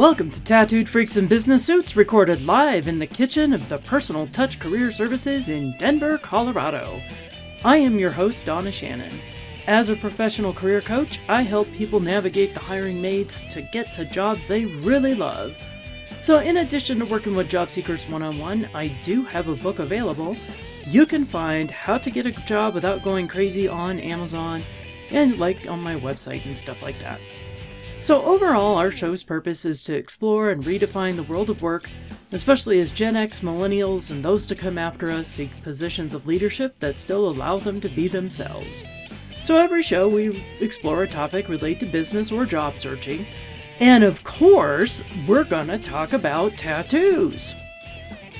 Welcome to Tattooed Freaks in Business Suits, recorded live in the kitchen of the Personal Touch Career Services in Denver, Colorado. I am your host, Donna Shannon. As a professional career coach, I help people navigate the hiring maids to get to jobs they really love. So, in addition to working with job seekers one on one, I do have a book available. You can find How to Get a Job Without Going Crazy on Amazon and like on my website and stuff like that. So, overall, our show's purpose is to explore and redefine the world of work, especially as Gen X, millennials, and those to come after us seek positions of leadership that still allow them to be themselves. So, every show we explore a topic related to business or job searching, and of course, we're gonna talk about tattoos.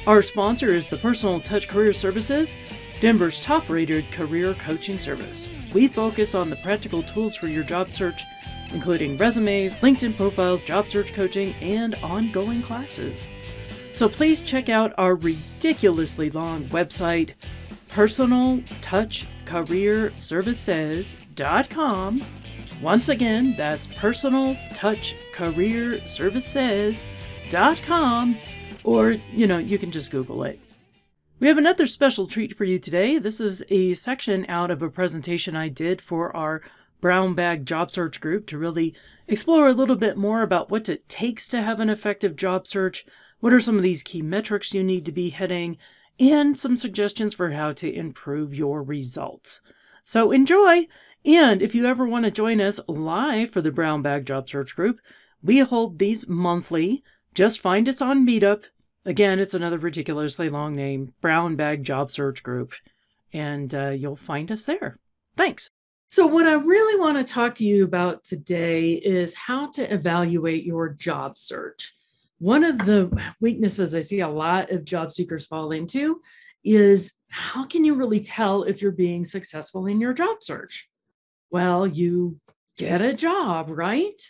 Our sponsor is the Personal Touch Career Services, Denver's top rated career coaching service. We focus on the practical tools for your job search including resumes, LinkedIn profiles, job search coaching, and ongoing classes. So please check out our ridiculously long website, personaltouchcareerservices.com. Once again, that's personaltouchcareerservices.com, or, you know, you can just Google it. We have another special treat for you today. This is a section out of a presentation I did for our brown bag job search group to really explore a little bit more about what it takes to have an effective job search, what are some of these key metrics you need to be hitting, and some suggestions for how to improve your results. So enjoy! And if you ever want to join us live for the Brown Bag Job Search Group, we hold these monthly. Just find us on Meetup. Again, it's another ridiculously long name Brown Bag Job Search Group. And uh, you'll find us there. Thanks. So, what I really want to talk to you about today is how to evaluate your job search. One of the weaknesses I see a lot of job seekers fall into is how can you really tell if you're being successful in your job search? Well, you get a job, right?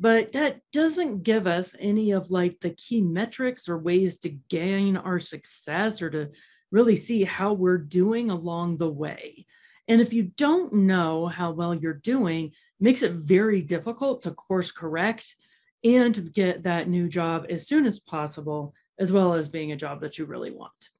But that doesn't give us any of like the key metrics or ways to gain our success or to really see how we're doing along the way. And if you don't know how well you're doing, makes it very difficult to course correct and to get that new job as soon as possible, as well as being a job that you really want.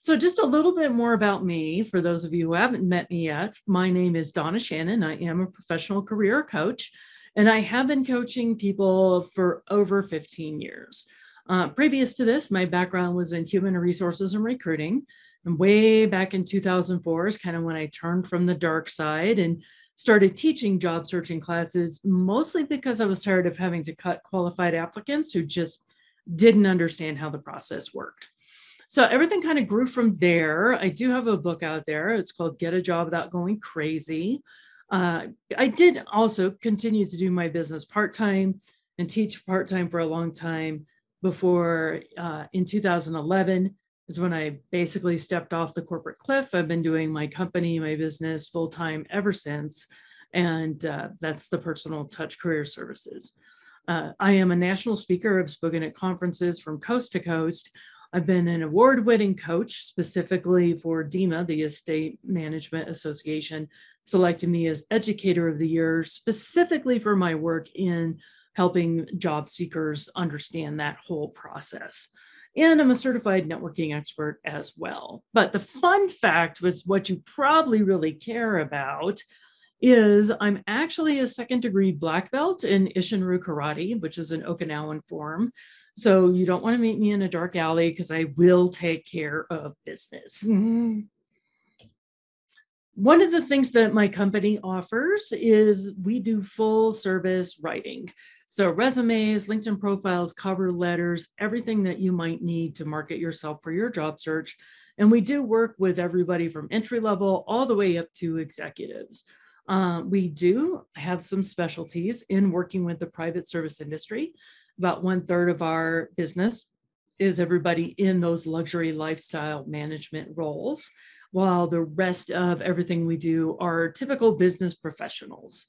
So, just a little bit more about me for those of you who haven't met me yet. My name is Donna Shannon. I am a professional career coach, and I have been coaching people for over 15 years. Uh, previous to this, my background was in human resources and recruiting. And way back in 2004 is kind of when I turned from the dark side and started teaching job searching classes, mostly because I was tired of having to cut qualified applicants who just didn't understand how the process worked. So everything kind of grew from there. I do have a book out there. It's called Get a Job Without Going Crazy. Uh, I did also continue to do my business part time and teach part time for a long time before uh, in 2011 is when I basically stepped off the corporate cliff. I've been doing my company, my business full time ever since. And uh, that's the Personal Touch Career Services. Uh, I am a national speaker. I've spoken at conferences from coast to coast. I've been an award winning coach specifically for DEMA, the Estate Management Association, selected me as Educator of the Year specifically for my work in helping job seekers understand that whole process and I'm a certified networking expert as well. But the fun fact was what you probably really care about is I'm actually a second degree black belt in Isshinryu Karate, which is an Okinawan form. So you don't want to meet me in a dark alley because I will take care of business. Mm-hmm. One of the things that my company offers is we do full service writing. So, resumes, LinkedIn profiles, cover letters, everything that you might need to market yourself for your job search. And we do work with everybody from entry level all the way up to executives. Uh, we do have some specialties in working with the private service industry. About one third of our business is everybody in those luxury lifestyle management roles, while the rest of everything we do are typical business professionals.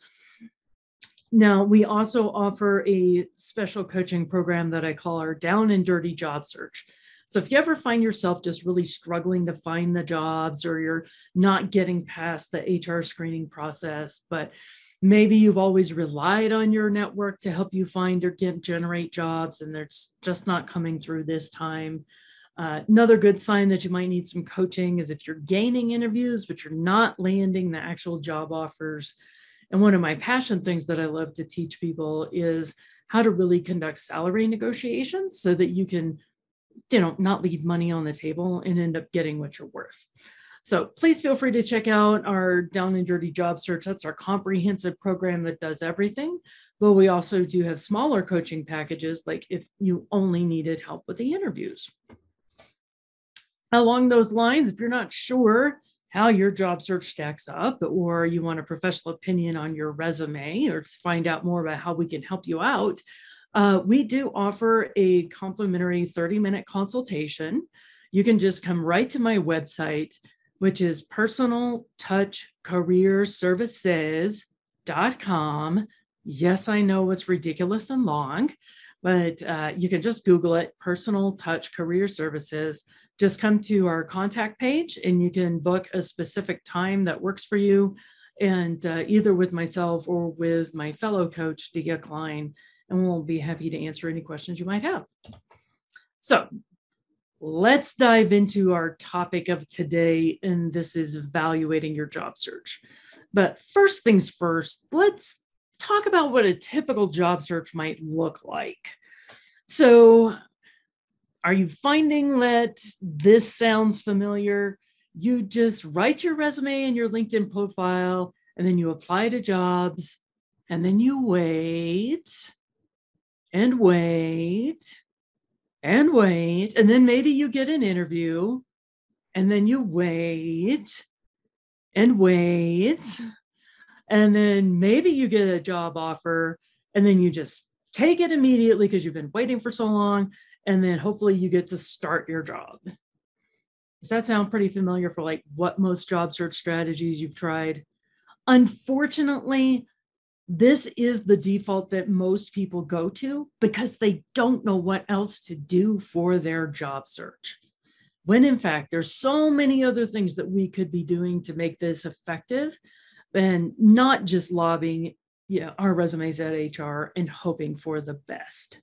Now, we also offer a special coaching program that I call our down and dirty job search. So, if you ever find yourself just really struggling to find the jobs or you're not getting past the HR screening process, but Maybe you've always relied on your network to help you find or get, generate jobs, and they're just not coming through this time. Uh, another good sign that you might need some coaching is if you're gaining interviews, but you're not landing the actual job offers. And one of my passion things that I love to teach people is how to really conduct salary negotiations so that you can, you know, not leave money on the table and end up getting what you're worth. So please feel free to check out our Down and Dirty Job Search. That's our comprehensive program that does everything. But we also do have smaller coaching packages, like if you only needed help with the interviews. Along those lines, if you're not sure how your job search stacks up, or you want a professional opinion on your resume, or to find out more about how we can help you out, uh, we do offer a complimentary 30 minute consultation. You can just come right to my website, which is personaltouchcareerservices.com. Yes, I know it's ridiculous and long, but uh, you can just Google it Personal Touch Career Services just come to our contact page and you can book a specific time that works for you. And uh, either with myself or with my fellow coach Dia Klein and we'll be happy to answer any questions you might have. So let's dive into our topic of today and this is evaluating your job search. But first things first let's talk about what a typical job search might look like. So are you finding that this sounds familiar? You just write your resume and your LinkedIn profile, and then you apply to jobs, and then you wait and wait and wait. And then maybe you get an interview, and then you wait and wait. And then maybe you get a job offer, and then you just take it immediately because you've been waiting for so long and then hopefully you get to start your job. Does that sound pretty familiar for like what most job search strategies you've tried? Unfortunately, this is the default that most people go to because they don't know what else to do for their job search. When in fact, there's so many other things that we could be doing to make this effective and not just lobbying you know, our resumes at HR and hoping for the best.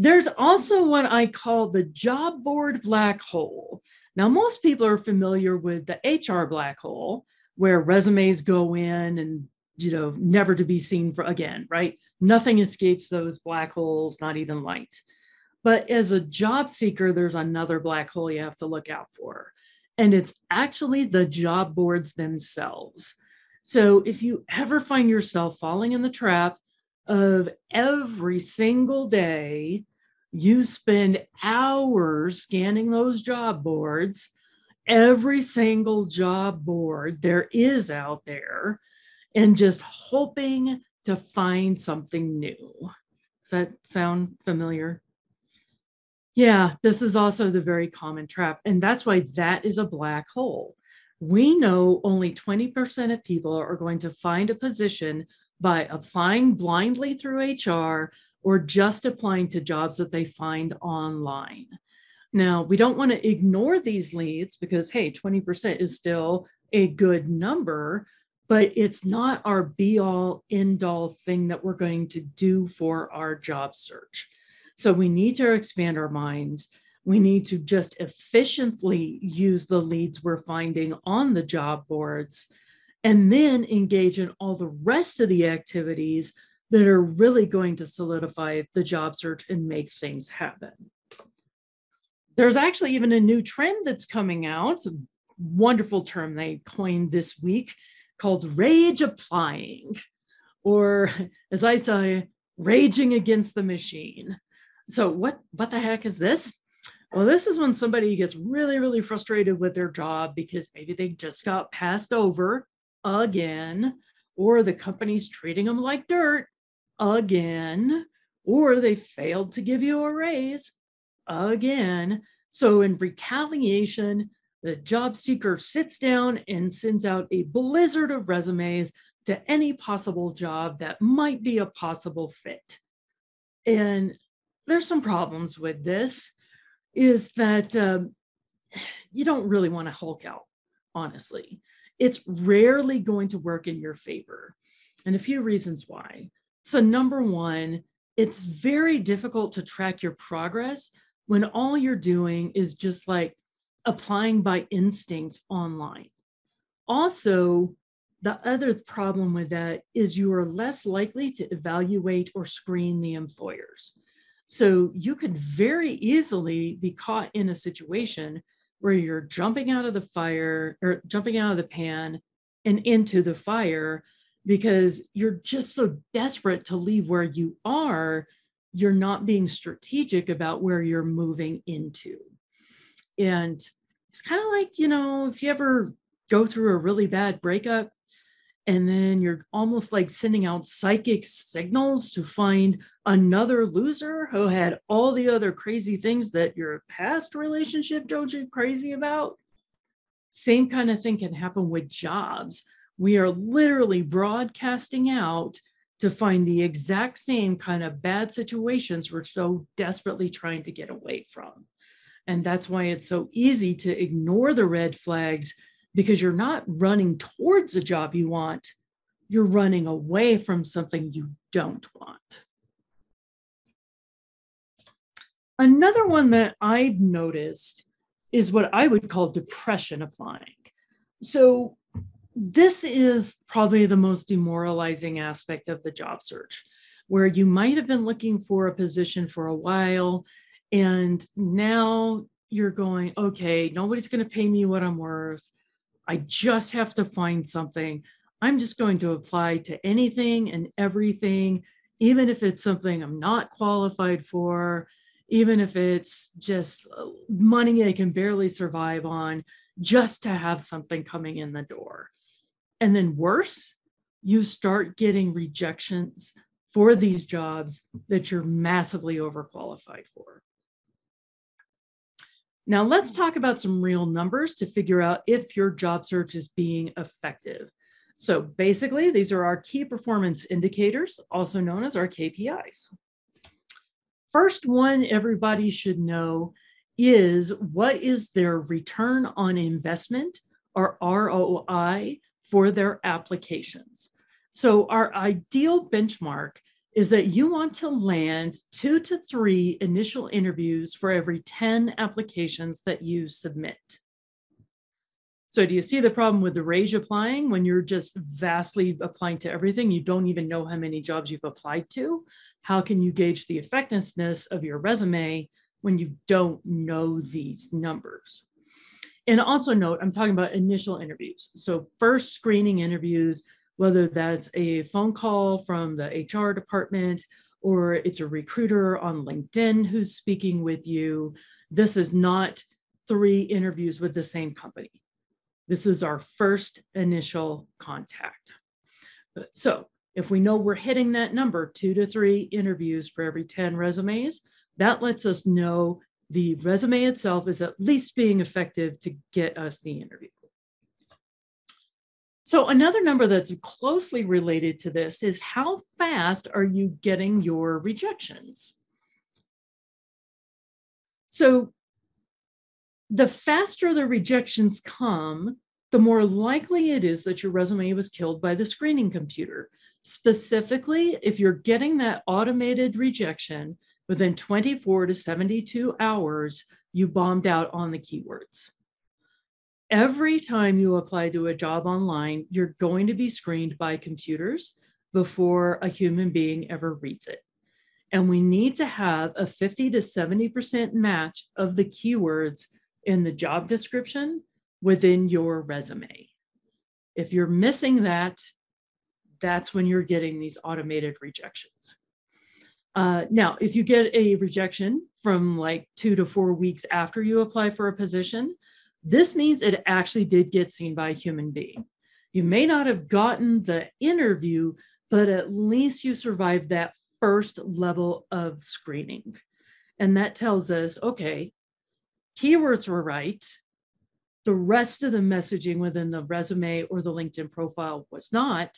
There's also what I call the job board black hole. Now, most people are familiar with the HR black hole, where resumes go in and you know never to be seen for again, right? Nothing escapes those black holes, not even light. But as a job seeker, there's another black hole you have to look out for. And it's actually the job boards themselves. So if you ever find yourself falling in the trap of every single day you spend hours scanning those job boards. Every single job board there is out there and just hoping to find something new. Does that sound familiar? Yeah this is also the very common trap and that's why that is a black hole. We know only 20% of people are going to find a position by applying blindly through HR or just applying to jobs that they find online. Now, we don't want to ignore these leads because, hey, 20% is still a good number, but it's not our be all end all thing that we're going to do for our job search. So we need to expand our minds. We need to just efficiently use the leads we're finding on the job boards and then engage in all the rest of the activities that are really going to solidify the job search and make things happen. There's actually even a new trend that's coming out. A wonderful term they coined this week called rage applying, or as I say, raging against the machine. So, what, what the heck is this? Well, this is when somebody gets really, really frustrated with their job because maybe they just got passed over again, or the company's treating them like dirt again, or they failed to give you a raise again. So, in retaliation, the job seeker sits down and sends out a blizzard of resumes to any possible job that might be a possible fit. And there's some problems with this is that um, you don't really want to hulk out, honestly. It's rarely going to work in your favor and a few reasons why. So, number one, it's very difficult to track your progress when all you're doing is just like applying by instinct online. Also, the other problem with that is you are less likely to evaluate or screen the employers. So you could very easily be caught in a situation where you're jumping out of the fire or jumping out of the pan and into the fire because you're just so desperate to leave where you are, you're not being strategic about where you're moving into. And it's kind of like, you know, if you ever go through a really bad breakup and then you're almost like sending out psychic signals to find another loser who had all the other crazy things that your past relationship drove you crazy about. Same kind of thing can happen with jobs. We are literally broadcasting out to find the exact same kind of bad situations we're so desperately trying to get away from. And that's why it's so easy to ignore the red flags because you're not running towards a job you want, you're running away from something you don't want. Another one that I've noticed is what I would call depression applying. So, this is probably the most demoralizing aspect of the job search, where you might have been looking for a position for a while, and now you're going, okay, nobody's going to pay me what I'm worth. I just have to find something. I'm just going to apply to anything and everything, even if it's something I'm not qualified for, even if it's just uh, money I can barely survive on, just to have something coming in the door. And then worse, you start getting rejections for these jobs that you're massively overqualified for. Now, let's talk about some real numbers to figure out if your job search is being effective. So, basically, these are our key performance indicators, also known as our KPIs. First one everybody should know is what is their return on investment or ROI for their applications. So, our ideal benchmark is that you want to land two to three initial interviews for every 10 applications that you submit. So, do you see the problem with the rage applying when you're just vastly applying to everything? You don't even know how many jobs you've applied to. How can you gauge the effectiveness of your resume when you don't know these numbers? And also, note I'm talking about initial interviews. So, first screening interviews whether that's a phone call from the HR department or it's a recruiter on LinkedIn who's speaking with you. This is not three interviews with the same company. This is our first initial contact. So, if we know we're hitting that number, two to three interviews for every 10 resumes, that lets us know the resume itself is at least being effective to get us the interview. So, another number that's closely related to this is how fast are you getting your rejections? So, the faster the rejections come, the more likely it is that your resume was killed by the screening computer. Specifically, if you're getting that automated rejection within 24 to 72 hours, you bombed out on the keywords every time you apply to a job online, you're going to be screened by computers before a human being ever reads it. And we need to have a 50 to 70% match of the keywords in the job description within your resume. If you're missing that, that's when you're getting these automated rejections. Uh, now, if you get a rejection from like two to four weeks after you apply for a position, this means it actually did get seen by a human being. You may not have gotten the interview, but at least you survived that first level of screening. And that tells us okay, keywords were right. The rest of the messaging within the resume or the LinkedIn profile was not.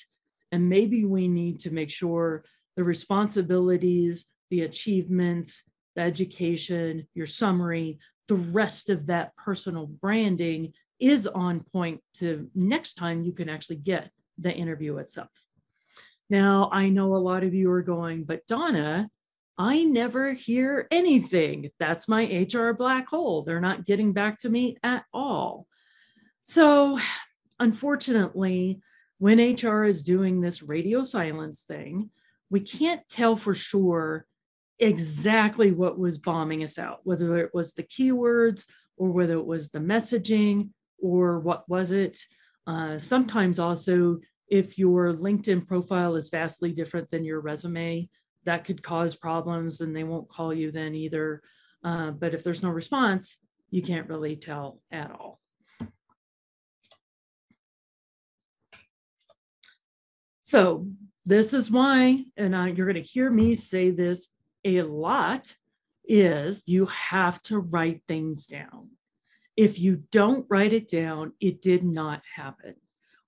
And maybe we need to make sure the responsibilities, the achievements, the education, your summary, the rest of that personal branding is on point to next time you can actually get the interview itself. Now, I know a lot of you are going, but Donna, I never hear anything. That's my HR black hole. They're not getting back to me at all. So, unfortunately, when HR is doing this radio silence thing, we can't tell for sure exactly what was bombing us out, whether it was the keywords or whether it was the messaging or what was it. Uh, sometimes also, if your LinkedIn profile is vastly different than your resume, that could cause problems and they won't call you then either. Uh, but if there's no response, you can't really tell at all. So this is why, and you're going to hear me say this a lot, is you have to write things down. If you don't write it down, it did not happen.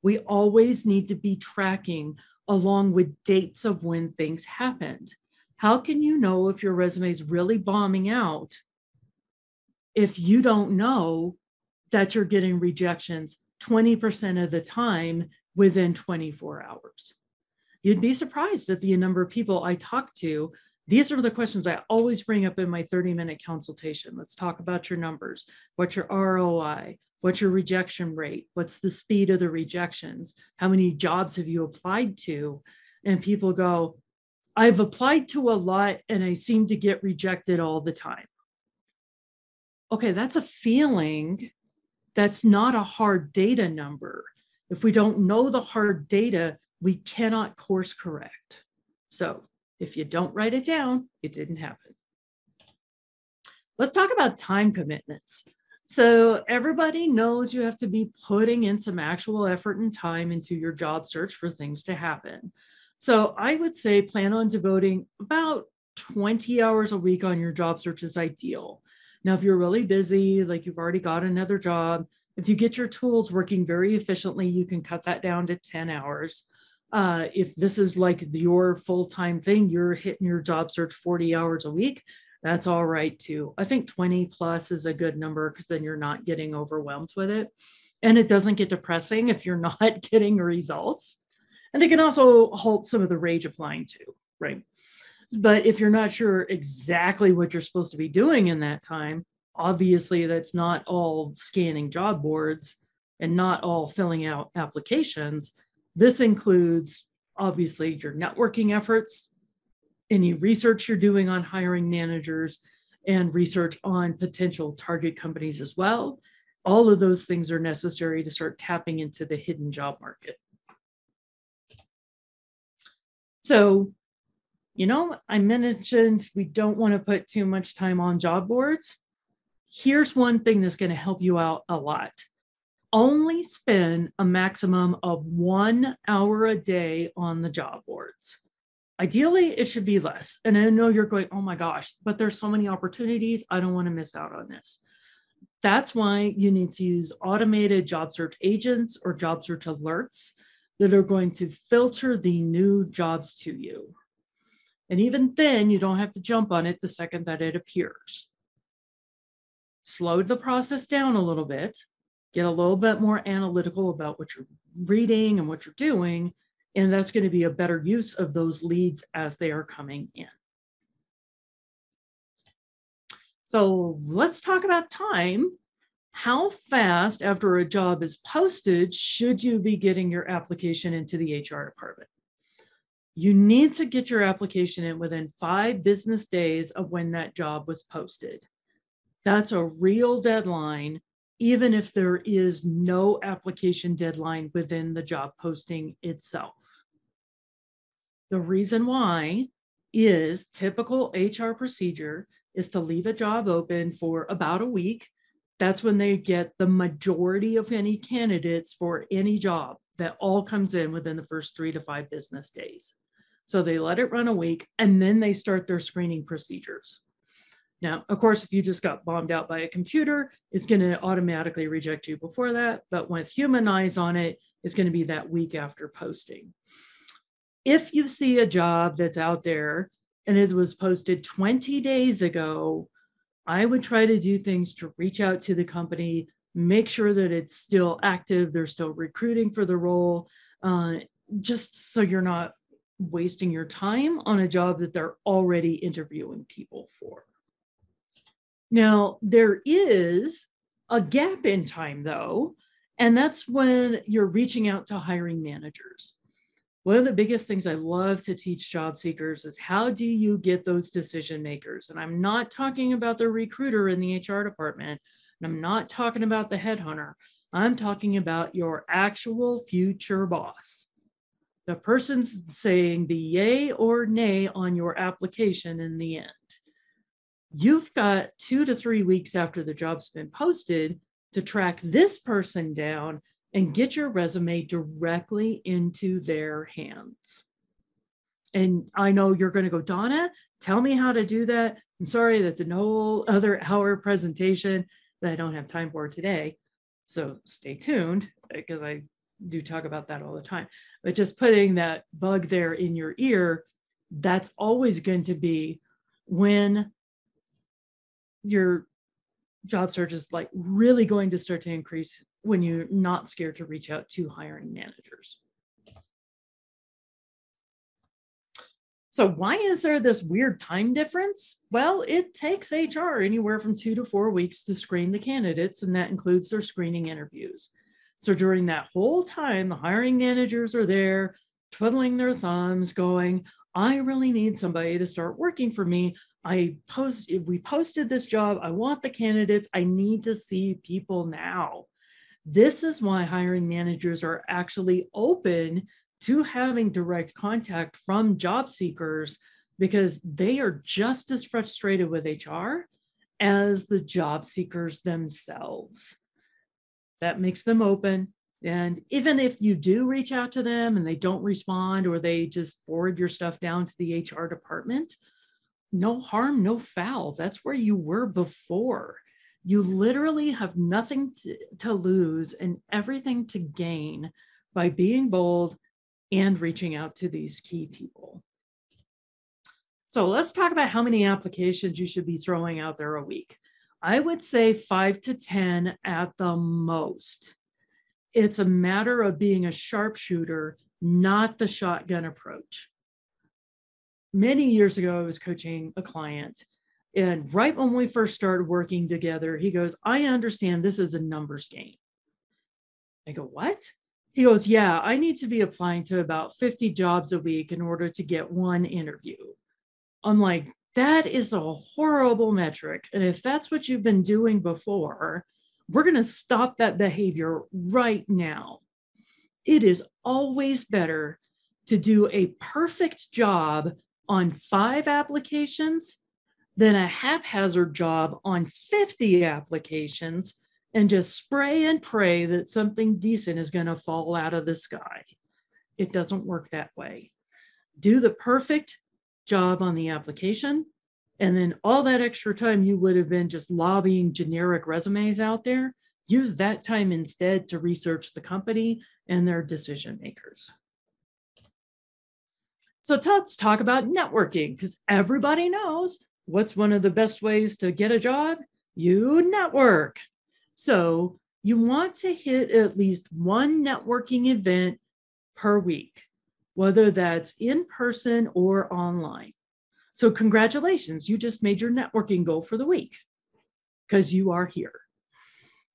We always need to be tracking along with dates of when things happened. How can you know if your resume is really bombing out if you don't know that you're getting rejections 20% of the time within 24 hours? You'd be surprised at the number of people I talk to. These are the questions I always bring up in my 30 minute consultation. Let's talk about your numbers. What's your ROI? What's your rejection rate? What's the speed of the rejections? How many jobs have you applied to? And people go, I've applied to a lot and I seem to get rejected all the time. Okay, that's a feeling. That's not a hard data number. If we don't know the hard data, we cannot course correct. So if you don't write it down, it didn't happen. Let's talk about time commitments. So everybody knows you have to be putting in some actual effort and time into your job search for things to happen. So I would say plan on devoting about 20 hours a week on your job search is ideal. Now, if you're really busy, like you've already got another job, if you get your tools working very efficiently, you can cut that down to 10 hours. Uh, if this is like your full time thing, you're hitting your job search 40 hours a week, that's all right too. I think 20 plus is a good number because then you're not getting overwhelmed with it. And it doesn't get depressing if you're not getting results. And it can also halt some of the rage applying too, right? But if you're not sure exactly what you're supposed to be doing in that time, obviously that's not all scanning job boards and not all filling out applications. This includes obviously your networking efforts, any research you're doing on hiring managers and research on potential target companies as well. All of those things are necessary to start tapping into the hidden job market. So, you know, I mentioned we don't want to put too much time on job boards. Here's one thing that's going to help you out a lot. Only spend a maximum of one hour a day on the job boards. Ideally, it should be less. And I know you're going, oh my gosh, but there's so many opportunities. I don't want to miss out on this. That's why you need to use automated job search agents or job search alerts that are going to filter the new jobs to you. And even then, you don't have to jump on it the second that it appears. Slow the process down a little bit, get a little bit more analytical about what you're reading and what you're doing, and that's going to be a better use of those leads as they are coming in. So let's talk about time. How fast after a job is posted should you be getting your application into the HR department? You need to get your application in within five business days of when that job was posted. That's a real deadline, even if there is no application deadline within the job posting itself. The reason why is typical HR procedure is to leave a job open for about a week. That's when they get the majority of any candidates for any job that all comes in within the first three to five business days. So they let it run a week and then they start their screening procedures. Now, of course, if you just got bombed out by a computer, it's going to automatically reject you before that. But with human eyes on it, it's going to be that week after posting if you see a job that's out there and it was posted 20 days ago, I would try to do things to reach out to the company, make sure that it's still active, they're still recruiting for the role, uh, just so you're not wasting your time on a job that they're already interviewing people for. Now, there is a gap in time though, and that's when you're reaching out to hiring managers. One of the biggest things I love to teach job seekers is how do you get those decision makers? And I'm not talking about the recruiter in the HR department, and I'm not talking about the headhunter. I'm talking about your actual future boss. The person's saying the yay or nay on your application in the end. You've got two to three weeks after the job's been posted to track this person down and get your resume directly into their hands. And I know you're going to go, Donna, tell me how to do that. I'm sorry, that's a whole other hour presentation that I don't have time for today. So stay tuned because I do talk about that all the time. But just putting that bug there in your ear, that's always going to be when your job search is like really going to start to increase when you're not scared to reach out to hiring managers. So, why is there this weird time difference? Well, it takes HR anywhere from two to four weeks to screen the candidates, and that includes their screening interviews. So, during that whole time, the hiring managers are there twiddling their thumbs, going, I really need somebody to start working for me. I post, we posted this job. I want the candidates. I need to see people now. This is why hiring managers are actually open to having direct contact from job seekers because they are just as frustrated with HR as the job seekers themselves. That makes them open. And even if you do reach out to them and they don't respond or they just forward your stuff down to the HR department, no harm, no foul. That's where you were before. You literally have nothing to, to lose and everything to gain by being bold and reaching out to these key people. So let's talk about how many applications you should be throwing out there a week. I would say five to 10 at the most. It's a matter of being a sharpshooter, not the shotgun approach. Many years ago, I was coaching a client. And right when we first started working together, he goes, I understand this is a numbers game. I go, What? He goes, Yeah, I need to be applying to about 50 jobs a week in order to get one interview. I'm like, That is a horrible metric. And if that's what you've been doing before, we're going to stop that behavior right now. It is always better to do a perfect job on five applications than a haphazard job on 50 applications and just spray and pray that something decent is going to fall out of the sky. It doesn't work that way. Do the perfect job on the application, and then all that extra time you would have been just lobbying generic resumes out there, use that time instead to research the company and their decision makers. So let's talk about networking because everybody knows what's one of the best ways to get a job? You network. So you want to hit at least one networking event per week, whether that's in person or online. So, congratulations, you just made your networking goal for the week because you are here.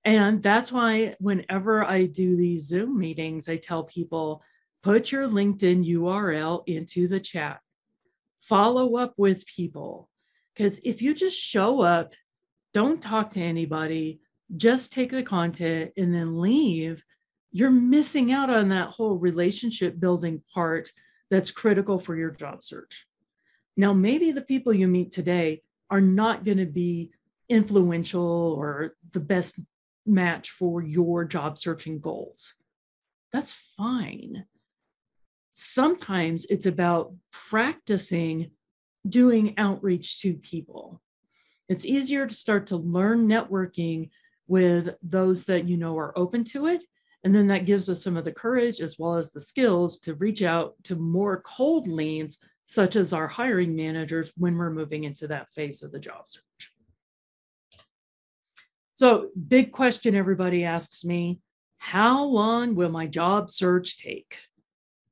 And that's why, whenever I do these Zoom meetings, I tell people put your LinkedIn URL into the chat, follow up with people. Because if you just show up, don't talk to anybody, just take the content and then leave, you're missing out on that whole relationship building part that's critical for your job search. Now, maybe the people you meet today are not going to be influential or the best match for your job searching goals. That's fine. Sometimes it's about practicing doing outreach to people. It's easier to start to learn networking with those that you know are open to it. And then that gives us some of the courage as well as the skills to reach out to more cold leads such as our hiring managers when we're moving into that phase of the job search. So, big question everybody asks me how long will my job search take?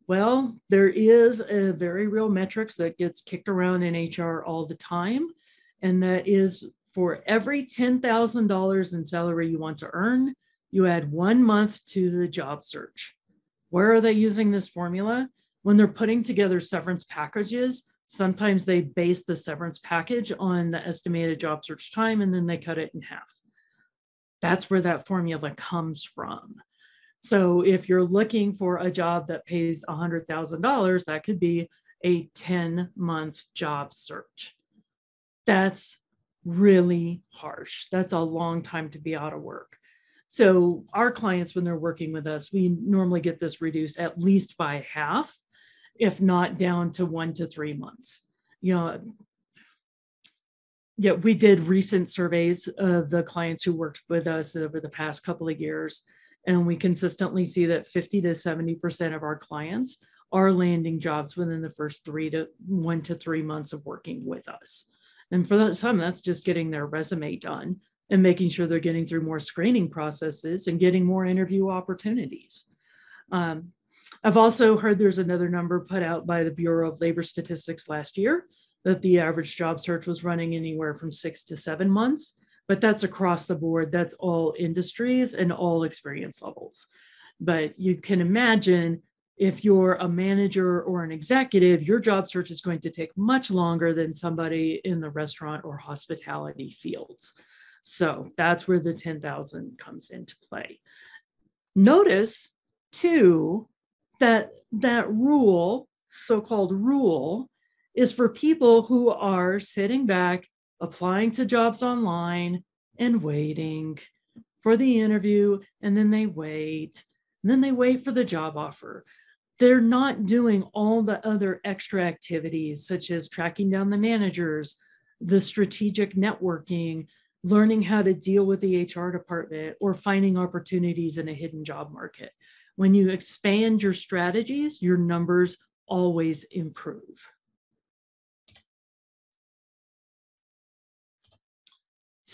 Well, there is a very real metrics that gets kicked around in HR all the time, and that is for every $10,000 in salary you want to earn, you add one month to the job search. Where are they using this formula? When they're putting together severance packages, sometimes they base the severance package on the estimated job search time and then they cut it in half. That's where that formula comes from. So if you're looking for a job that pays $100,000, that could be a 10 month job search. That's really harsh. That's a long time to be out of work. So, our clients, when they're working with us, we normally get this reduced at least by half, if not down to one to three months. You know, yeah, we did recent surveys of the clients who worked with us over the past couple of years, and we consistently see that 50 to 70% of our clients are landing jobs within the first three to one to three months of working with us. And for some, that's just getting their resume done and making sure they're getting through more screening processes and getting more interview opportunities. Um, I've also heard there's another number put out by the Bureau of Labor Statistics last year that the average job search was running anywhere from six to seven months, but that's across the board. That's all industries and all experience levels. But you can imagine if you're a manager or an executive, your job search is going to take much longer than somebody in the restaurant or hospitality fields. So that's where the 10,000 comes into play. Notice too that that rule, so-called rule, is for people who are sitting back, applying to jobs online and waiting for the interview and then they wait and then they wait for the job offer they're not doing all the other extra activities, such as tracking down the managers, the strategic networking, learning how to deal with the HR department, or finding opportunities in a hidden job market. When you expand your strategies, your numbers always improve.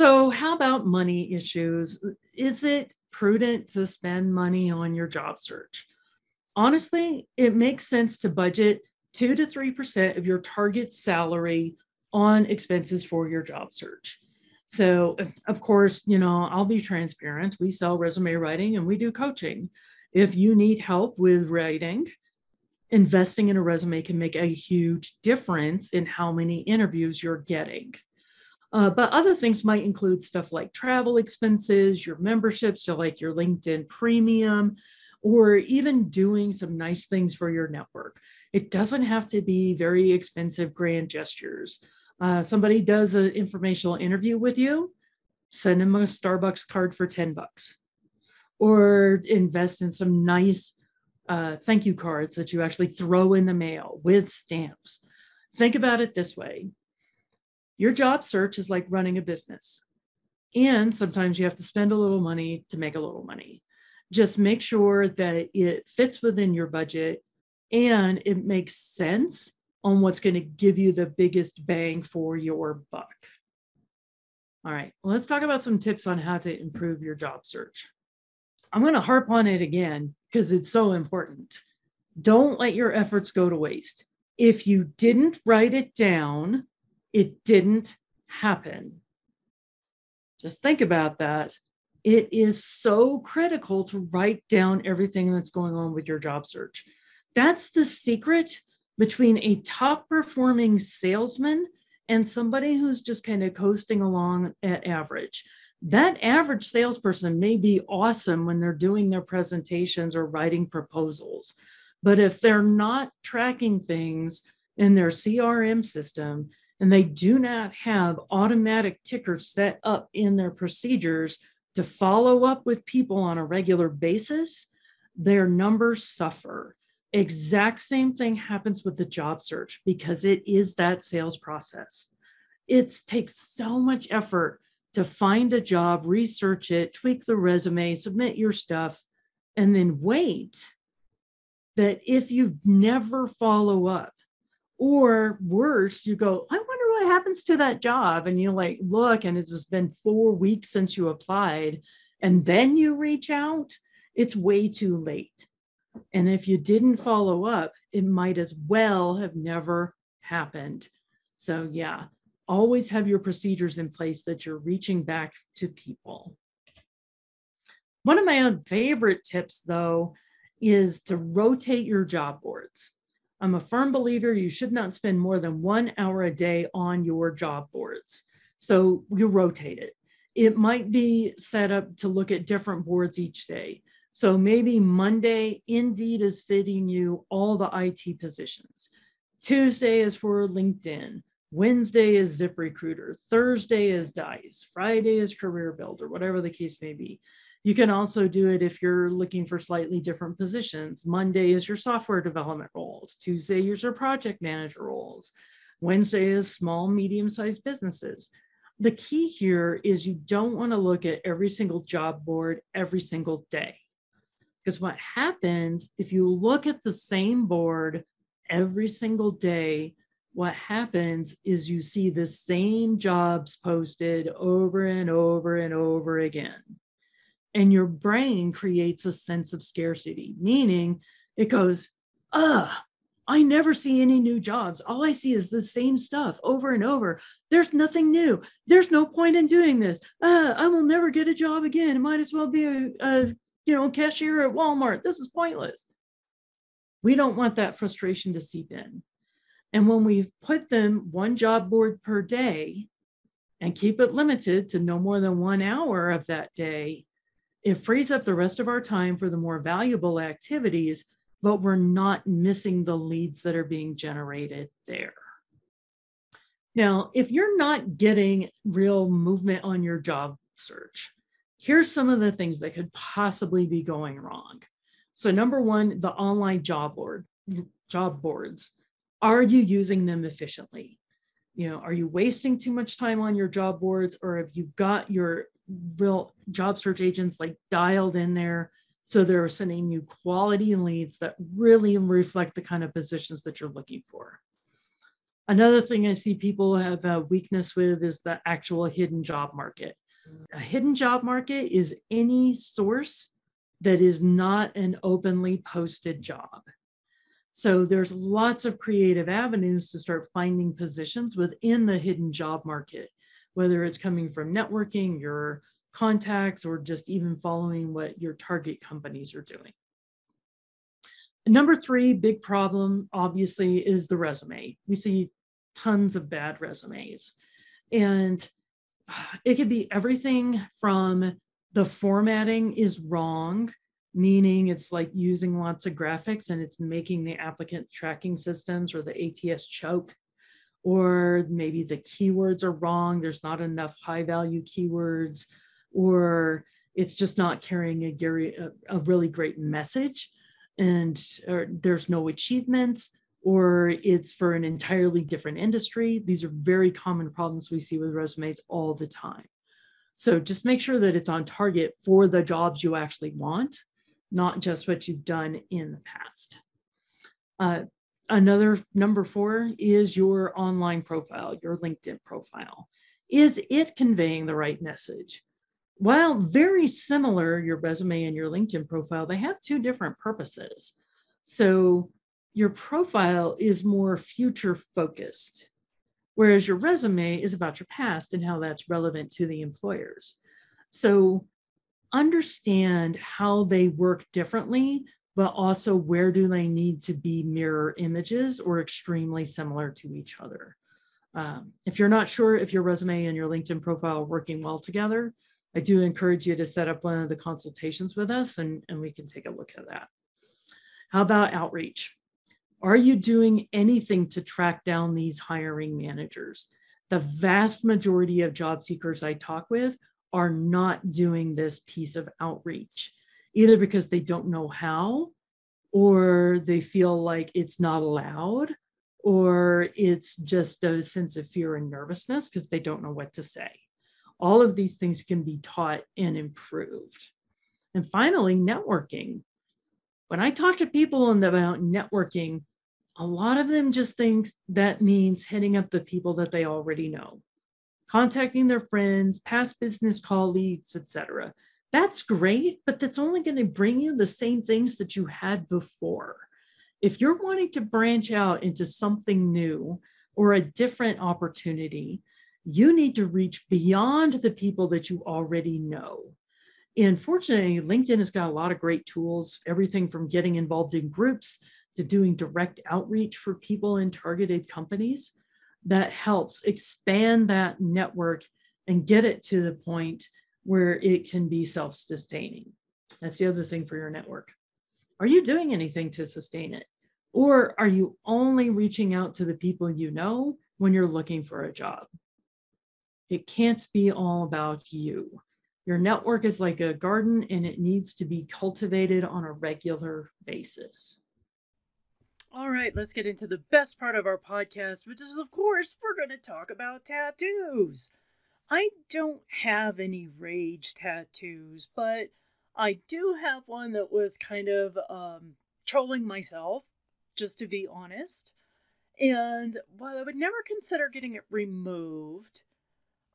So, how about money issues? Is it prudent to spend money on your job search? honestly, it makes sense to budget two to 3% of your target salary on expenses for your job search. So, of course, you know, I'll be transparent. We sell resume writing and we do coaching. If you need help with writing, investing in a resume can make a huge difference in how many interviews you're getting. Uh, but other things might include stuff like travel expenses, your memberships, so like your LinkedIn premium, or even doing some nice things for your network. It doesn't have to be very expensive, grand gestures. Uh, somebody does an informational interview with you, send them a Starbucks card for 10 bucks or invest in some nice uh, thank you cards that you actually throw in the mail with stamps. Think about it this way your job search is like running a business. And sometimes you have to spend a little money to make a little money just make sure that it fits within your budget and it makes sense on what's going to give you the biggest bang for your buck. All right, well, let's talk about some tips on how to improve your job search. I'm going to harp on it again because it's so important. Don't let your efforts go to waste. If you didn't write it down, it didn't happen. Just think about that it is so critical to write down everything that's going on with your job search. That's the secret between a top performing salesman and somebody who's just kind of coasting along at average. That average salesperson may be awesome when they're doing their presentations or writing proposals. But if they're not tracking things in their CRM system and they do not have automatic tickers set up in their procedures to follow up with people on a regular basis, their numbers suffer. Exact same thing happens with the job search because it is that sales process. It takes so much effort to find a job, research it, tweak the resume, submit your stuff, and then wait that if you never follow up, or worse, you go, I what happens to that job? And you like look, and it has been four weeks since you applied, and then you reach out, it's way too late. And if you didn't follow up, it might as well have never happened. So, yeah, always have your procedures in place that you're reaching back to people. One of my own favorite tips, though, is to rotate your job boards. I'm a firm believer you should not spend more than one hour a day on your job boards. So you rotate it. It might be set up to look at different boards each day. So maybe Monday, Indeed is fitting you all the IT positions. Tuesday is for LinkedIn. Wednesday is ZipRecruiter. Thursday is Dice. Friday is Career Builder, whatever the case may be. You can also do it if you're looking for slightly different positions. Monday is your software development roles. Tuesday is your project manager roles. Wednesday is small, medium sized businesses. The key here is you don't want to look at every single job board every single day. Because what happens if you look at the same board every single day, what happens is you see the same jobs posted over and over and over again and your brain creates a sense of scarcity, meaning it goes, ah, I never see any new jobs. All I see is the same stuff over and over. There's nothing new. There's no point in doing this. Ah, I will never get a job again. It might as well be a, a you know cashier at Walmart. This is pointless. We don't want that frustration to seep in. And when we put them one job board per day and keep it limited to no more than one hour of that day, it frees up the rest of our time for the more valuable activities, but we're not missing the leads that are being generated there. Now, if you're not getting real movement on your job search, here's some of the things that could possibly be going wrong. So, number one, the online job board, job boards. Are you using them efficiently? You know, are you wasting too much time on your job boards, or have you got your real job search agents like dialed in there. So they're sending you quality leads that really reflect the kind of positions that you're looking for. Another thing i see people have a weakness with is the actual hidden job market. A hidden job market is any source that is not an openly posted job. So there's lots of creative avenues to start finding positions within the hidden job market whether it's coming from networking, your contacts, or just even following what your target companies are doing. Number three, big problem, obviously, is the resume. We see tons of bad resumes. And uh, it could be everything from the formatting is wrong, meaning it's like using lots of graphics and it's making the applicant tracking systems or the ATS choke or maybe the keywords are wrong, there's not enough high value keywords, or it's just not carrying a, a, really great message and there's no achievements or it's for an entirely different industry. These are very common problems we see with resumes all the time. So just make sure that it's on target for the jobs you actually want, not just what you've done in the past. Uh, Another number four is your online profile, your LinkedIn profile. Is it conveying the right message? While very similar, your resume and your LinkedIn profile, they have two different purposes. So your profile is more future focused, whereas your resume is about your past and how that's relevant to the employers. So understand how they work differently but also where do they need to be mirror images or extremely similar to each other. Um, if you're not sure if your resume and your LinkedIn profile are working well together, I do encourage you to set up one of the consultations with us and, and we can take a look at that. How about outreach? Are you doing anything to track down these hiring managers? The vast majority of job seekers I talk with are not doing this piece of outreach either because they don't know how or they feel like it's not allowed or it's just a sense of fear and nervousness because they don't know what to say. All of these things can be taught and improved. And finally, networking. When I talk to people about networking, a lot of them just think that means hitting up the people that they already know, contacting their friends, past business colleagues, etc. That's great, but that's only going to bring you the same things that you had before. If you're wanting to branch out into something new or a different opportunity, you need to reach beyond the people that you already know. And fortunately, LinkedIn has got a lot of great tools, everything from getting involved in groups to doing direct outreach for people in targeted companies that helps expand that network and get it to the point where it can be self sustaining. That's the other thing for your network. Are you doing anything to sustain it? Or are you only reaching out to the people you know when you're looking for a job? It can't be all about you. Your network is like a garden and it needs to be cultivated on a regular basis. All right, let's get into the best part of our podcast, which is, of course, we're going to talk about tattoos. I don't have any rage tattoos, but I do have one that was kind of um, trolling myself, just to be honest. And while I would never consider getting it removed,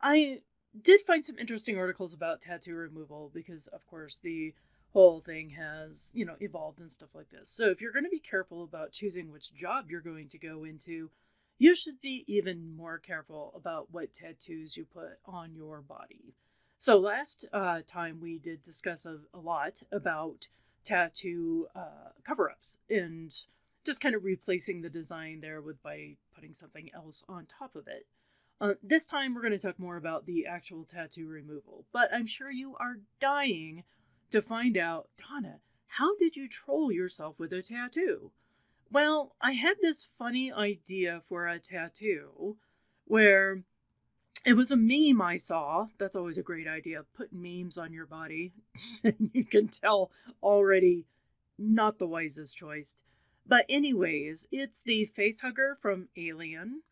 I did find some interesting articles about tattoo removal because, of course, the whole thing has, you know, evolved and stuff like this. So if you're going to be careful about choosing which job you're going to go into, you should be even more careful about what tattoos you put on your body. So last uh, time we did discuss a, a lot about tattoo uh, cover-ups and just kind of replacing the design there with by putting something else on top of it. Uh, this time we're going to talk more about the actual tattoo removal, but I'm sure you are dying to find out, Donna, how did you troll yourself with a tattoo? Well, I had this funny idea for a tattoo where it was a meme I saw. That's always a great idea. Put memes on your body. you can tell already not the wisest choice. But, anyways, it's the face hugger from Alien.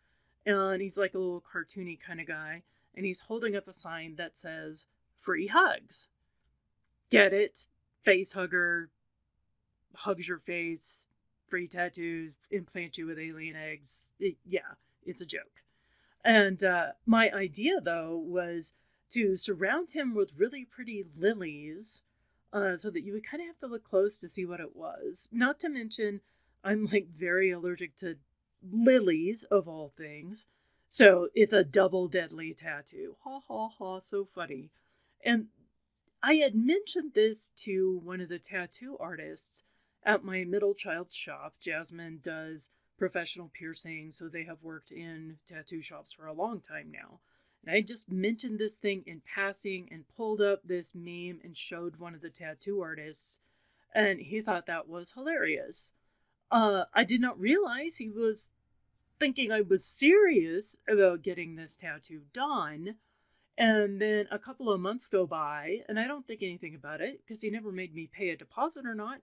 And he's like a little cartoony kind of guy. And he's holding up a sign that says free hugs. Get it? Face hugger hugs your face, free tattoos, implant you with alien eggs. It, yeah, it's a joke. And uh, my idea, though, was to surround him with really pretty lilies uh, so that you would kind of have to look close to see what it was. Not to mention, I'm like very allergic to lilies, of all things. So it's a double deadly tattoo. Ha ha ha, so funny. And I had mentioned this to one of the tattoo artists at my middle child shop. Jasmine does professional piercing, so they have worked in tattoo shops for a long time now. And I just mentioned this thing in passing and pulled up this meme and showed one of the tattoo artists, and he thought that was hilarious. Uh, I did not realize he was thinking I was serious about getting this tattoo done and then a couple of months go by, and I don't think anything about it because he never made me pay a deposit or not.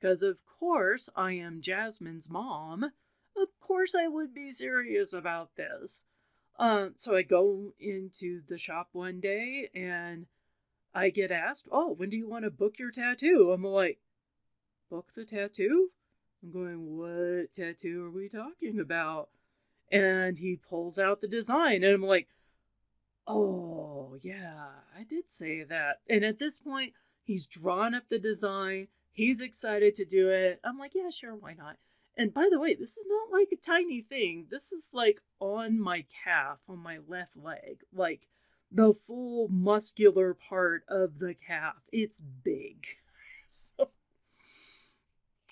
Because, of course, I am Jasmine's mom. Of course, I would be serious about this. Uh, so I go into the shop one day and I get asked, Oh, when do you want to book your tattoo? I'm like, Book the tattoo? I'm going, What tattoo are we talking about? And he pulls out the design, and I'm like, Oh, yeah, I did say that. And at this point, he's drawn up the design. He's excited to do it. I'm like, yeah, sure, why not? And by the way, this is not like a tiny thing. This is like on my calf, on my left leg, like the full muscular part of the calf. It's big. So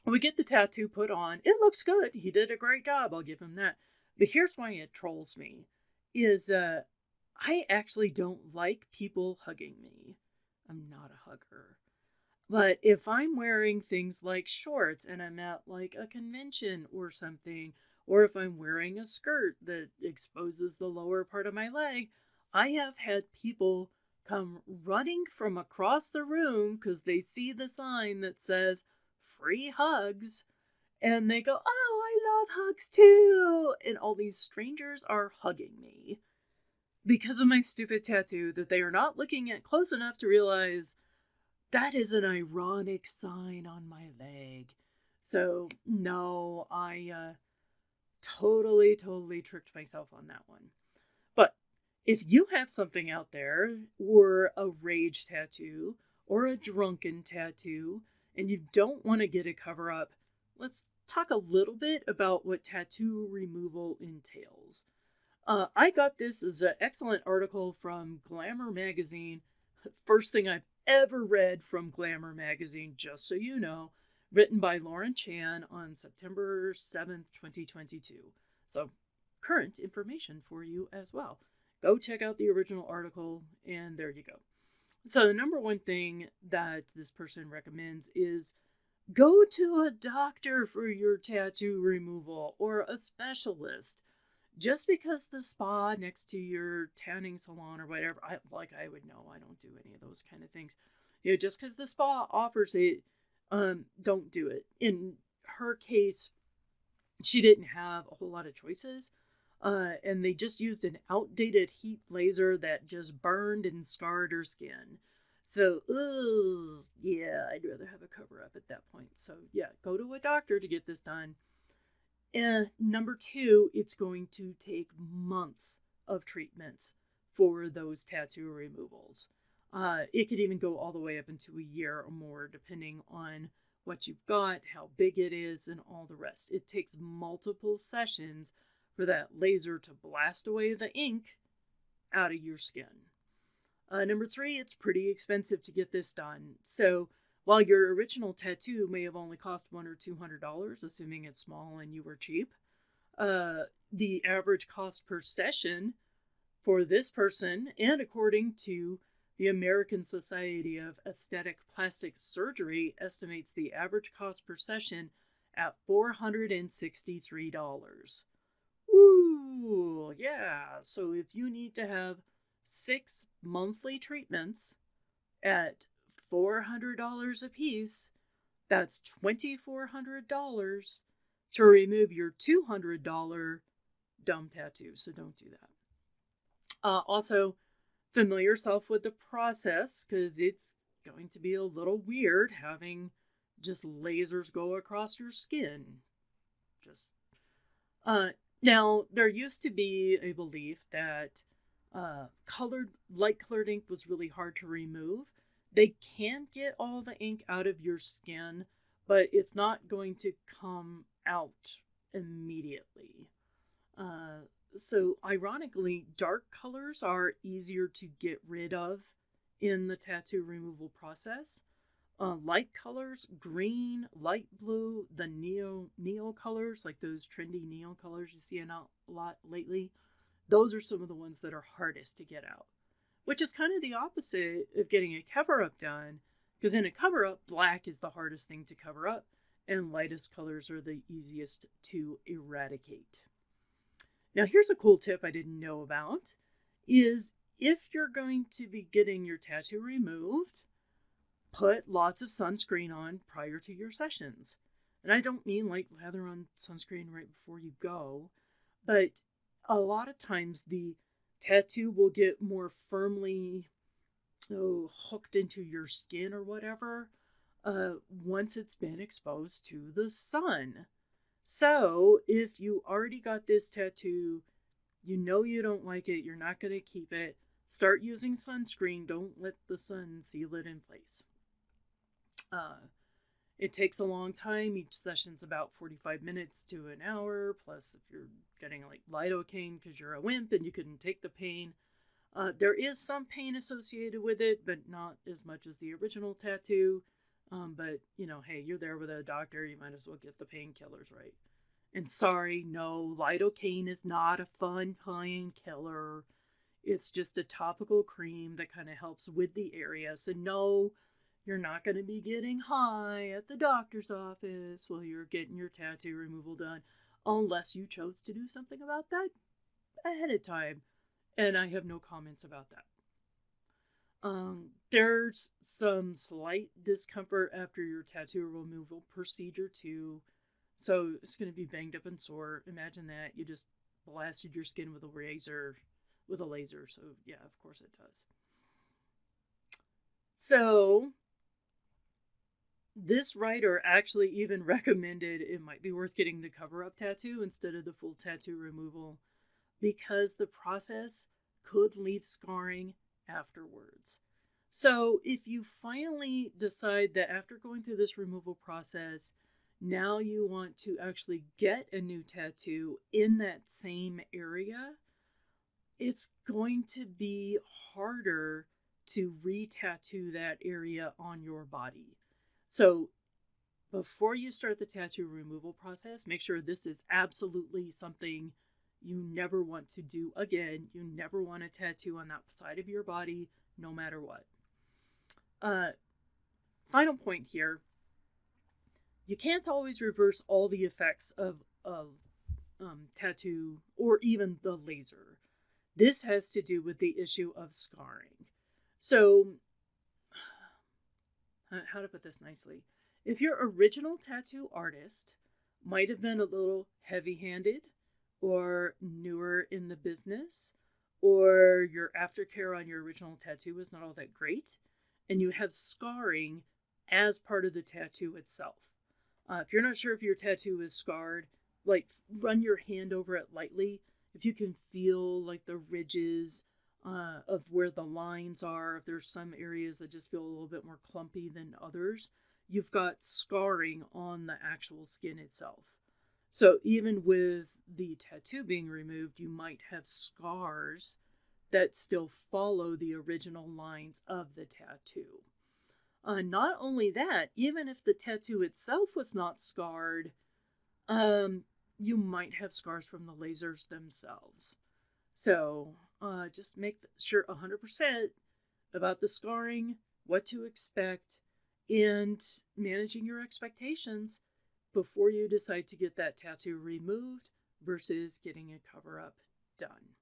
we get the tattoo put on. It looks good. He did a great job. I'll give him that. But here's why it trolls me is uh I actually don't like people hugging me. I'm not a hugger. But if I'm wearing things like shorts and I'm at like a convention or something, or if I'm wearing a skirt that exposes the lower part of my leg, I have had people come running from across the room because they see the sign that says free hugs and they go, Oh, I love hugs too. And all these strangers are hugging me because of my stupid tattoo that they are not looking at close enough to realize that is an ironic sign on my leg. So, no, I uh, totally, totally tricked myself on that one. But if you have something out there, or a rage tattoo, or a drunken tattoo and you don't want to get a cover up, let's talk a little bit about what tattoo removal entails. Uh, I got this as an excellent article from Glamour Magazine. First thing I've ever read from Glamour Magazine, just so you know, written by Lauren Chan on September 7th, 2022. So, current information for you as well. Go check out the original article, and there you go. So, the number one thing that this person recommends is go to a doctor for your tattoo removal or a specialist. Just because the spa next to your tanning salon or whatever, I, like I would know, I don't do any of those kind of things. You know, just because the spa offers it, um, don't do it. In her case, she didn't have a whole lot of choices. Uh, and they just used an outdated heat laser that just burned and scarred her skin. So, ugh, yeah, I'd rather have a cover up at that point. So, yeah, go to a doctor to get this done. And number two, it's going to take months of treatments for those tattoo removals. Uh, it could even go all the way up into a year or more, depending on what you've got, how big it is, and all the rest. It takes multiple sessions for that laser to blast away the ink out of your skin. Uh, number three, it's pretty expensive to get this done. So while your original tattoo may have only cost one or two hundred dollars, assuming it's small and you were cheap, uh, the average cost per session for this person, and according to the American Society of Aesthetic Plastic Surgery, estimates the average cost per session at four hundred and sixty-three dollars. Ooh, yeah. So if you need to have six monthly treatments at $400 a piece, that's $2,400 to remove your $200 dumb tattoo. So don't do that. Uh, also, familiar yourself with the process because it's going to be a little weird having just lasers go across your skin. Just uh, now, there used to be a belief that uh, colored light colored ink was really hard to remove. They can get all the ink out of your skin, but it's not going to come out immediately. Uh, so, ironically, dark colors are easier to get rid of in the tattoo removal process. Uh, light colors, green, light blue, the neo neo colors, like those trendy neon colors you see a lot lately, those are some of the ones that are hardest to get out, which is kind of the opposite of getting a cover up done, because in a cover up, black is the hardest thing to cover up, and lightest colors are the easiest to eradicate. Now, here's a cool tip I didn't know about is if you're going to be getting your tattoo removed, put lots of sunscreen on prior to your sessions. And I don't mean like lather on sunscreen right before you go, but a lot of times the tattoo will get more firmly oh, hooked into your skin or whatever uh, once it's been exposed to the sun. So, if you already got this tattoo, you know you don't like it, you're not going to keep it, start using sunscreen. Don't let the sun seal it in place. Uh, it takes a long time. Each session's about 45 minutes to an hour. Plus, if you're getting like lidocaine because you're a wimp and you couldn't take the pain, uh, there is some pain associated with it, but not as much as the original tattoo. Um, but you know, hey, you're there with a doctor. You might as well get the painkillers right. And sorry, no, lidocaine is not a fun painkiller. It's just a topical cream that kind of helps with the area. So no you're not going to be getting high at the doctor's office while you're getting your tattoo removal done, unless you chose to do something about that ahead of time. And I have no comments about that. Um, there's some slight discomfort after your tattoo removal procedure, too. So it's going to be banged up and sore. Imagine that. You just blasted your skin with a razor, with a laser. So, yeah, of course it does. So, this writer actually even recommended it might be worth getting the cover up tattoo instead of the full tattoo removal because the process could leave scarring afterwards. So, if you finally decide that after going through this removal process, now you want to actually get a new tattoo in that same area, it's going to be harder to re-tattoo that area on your body. So before you start the tattoo removal process, make sure this is absolutely something you never want to do again. You never want a tattoo on that side of your body, no matter what. Uh, final point here you can't always reverse all the effects of, of um, tattoo or even the laser. This has to do with the issue of scarring. So, how to put this nicely? If your original tattoo artist might have been a little heavy handed or newer in the business, or your aftercare on your original tattoo was not all that great, and you have scarring as part of the tattoo itself. Uh, if you're not sure if your tattoo is scarred, like run your hand over it lightly. If you can feel like the ridges uh, of where the lines are, if there's some areas that just feel a little bit more clumpy than others, you've got scarring on the actual skin itself. So even with the tattoo being removed, you might have scars that still follow the original lines of the tattoo. Uh, not only that, even if the tattoo itself was not scarred, um, you might have scars from the lasers themselves. So uh, just make sure 100% about the scarring, what to expect, and managing your expectations before you decide to get that tattoo removed versus getting a cover up done.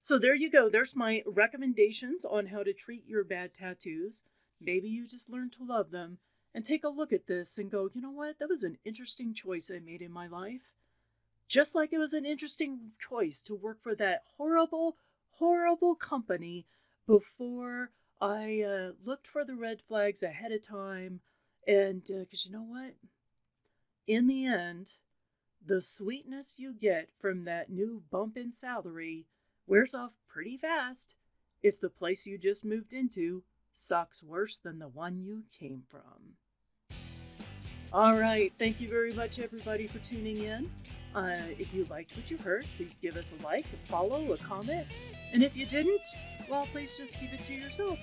So there you go. There's my recommendations on how to treat your bad tattoos. Maybe you just learn to love them and take a look at this and go, you know what? That was an interesting choice I made in my life. Just like it was an interesting choice to work for that horrible, horrible company before I uh, looked for the red flags ahead of time. And because uh, you know what? In the end, the sweetness you get from that new bump in salary wears off pretty fast if the place you just moved into sucks worse than the one you came from. All right, thank you very much, everybody, for tuning in. Uh, if you liked what you heard, please give us a like, a follow, a comment. And if you didn't, well, please just keep it to yourself.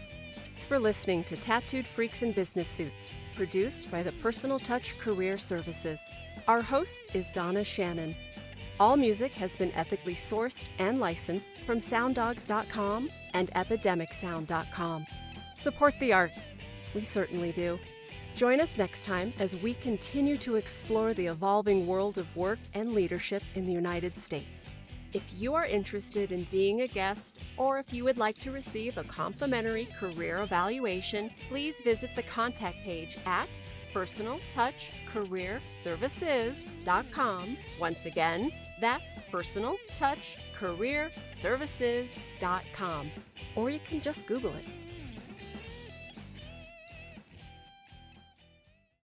Thanks for listening to Tattooed Freaks in Business Suits, produced by the Personal Touch Career Services. Our host is Donna Shannon. All music has been ethically sourced and licensed from sounddogs.com and epidemicsound.com. Support the arts. We certainly do. Join us next time as we continue to explore the evolving world of work and leadership in the United States. If you are interested in being a guest or if you would like to receive a complimentary career evaluation, please visit the contact page at personaltouchcareerservices.com. Once again, that's personaltouchcareerservices.com. Or you can just Google it.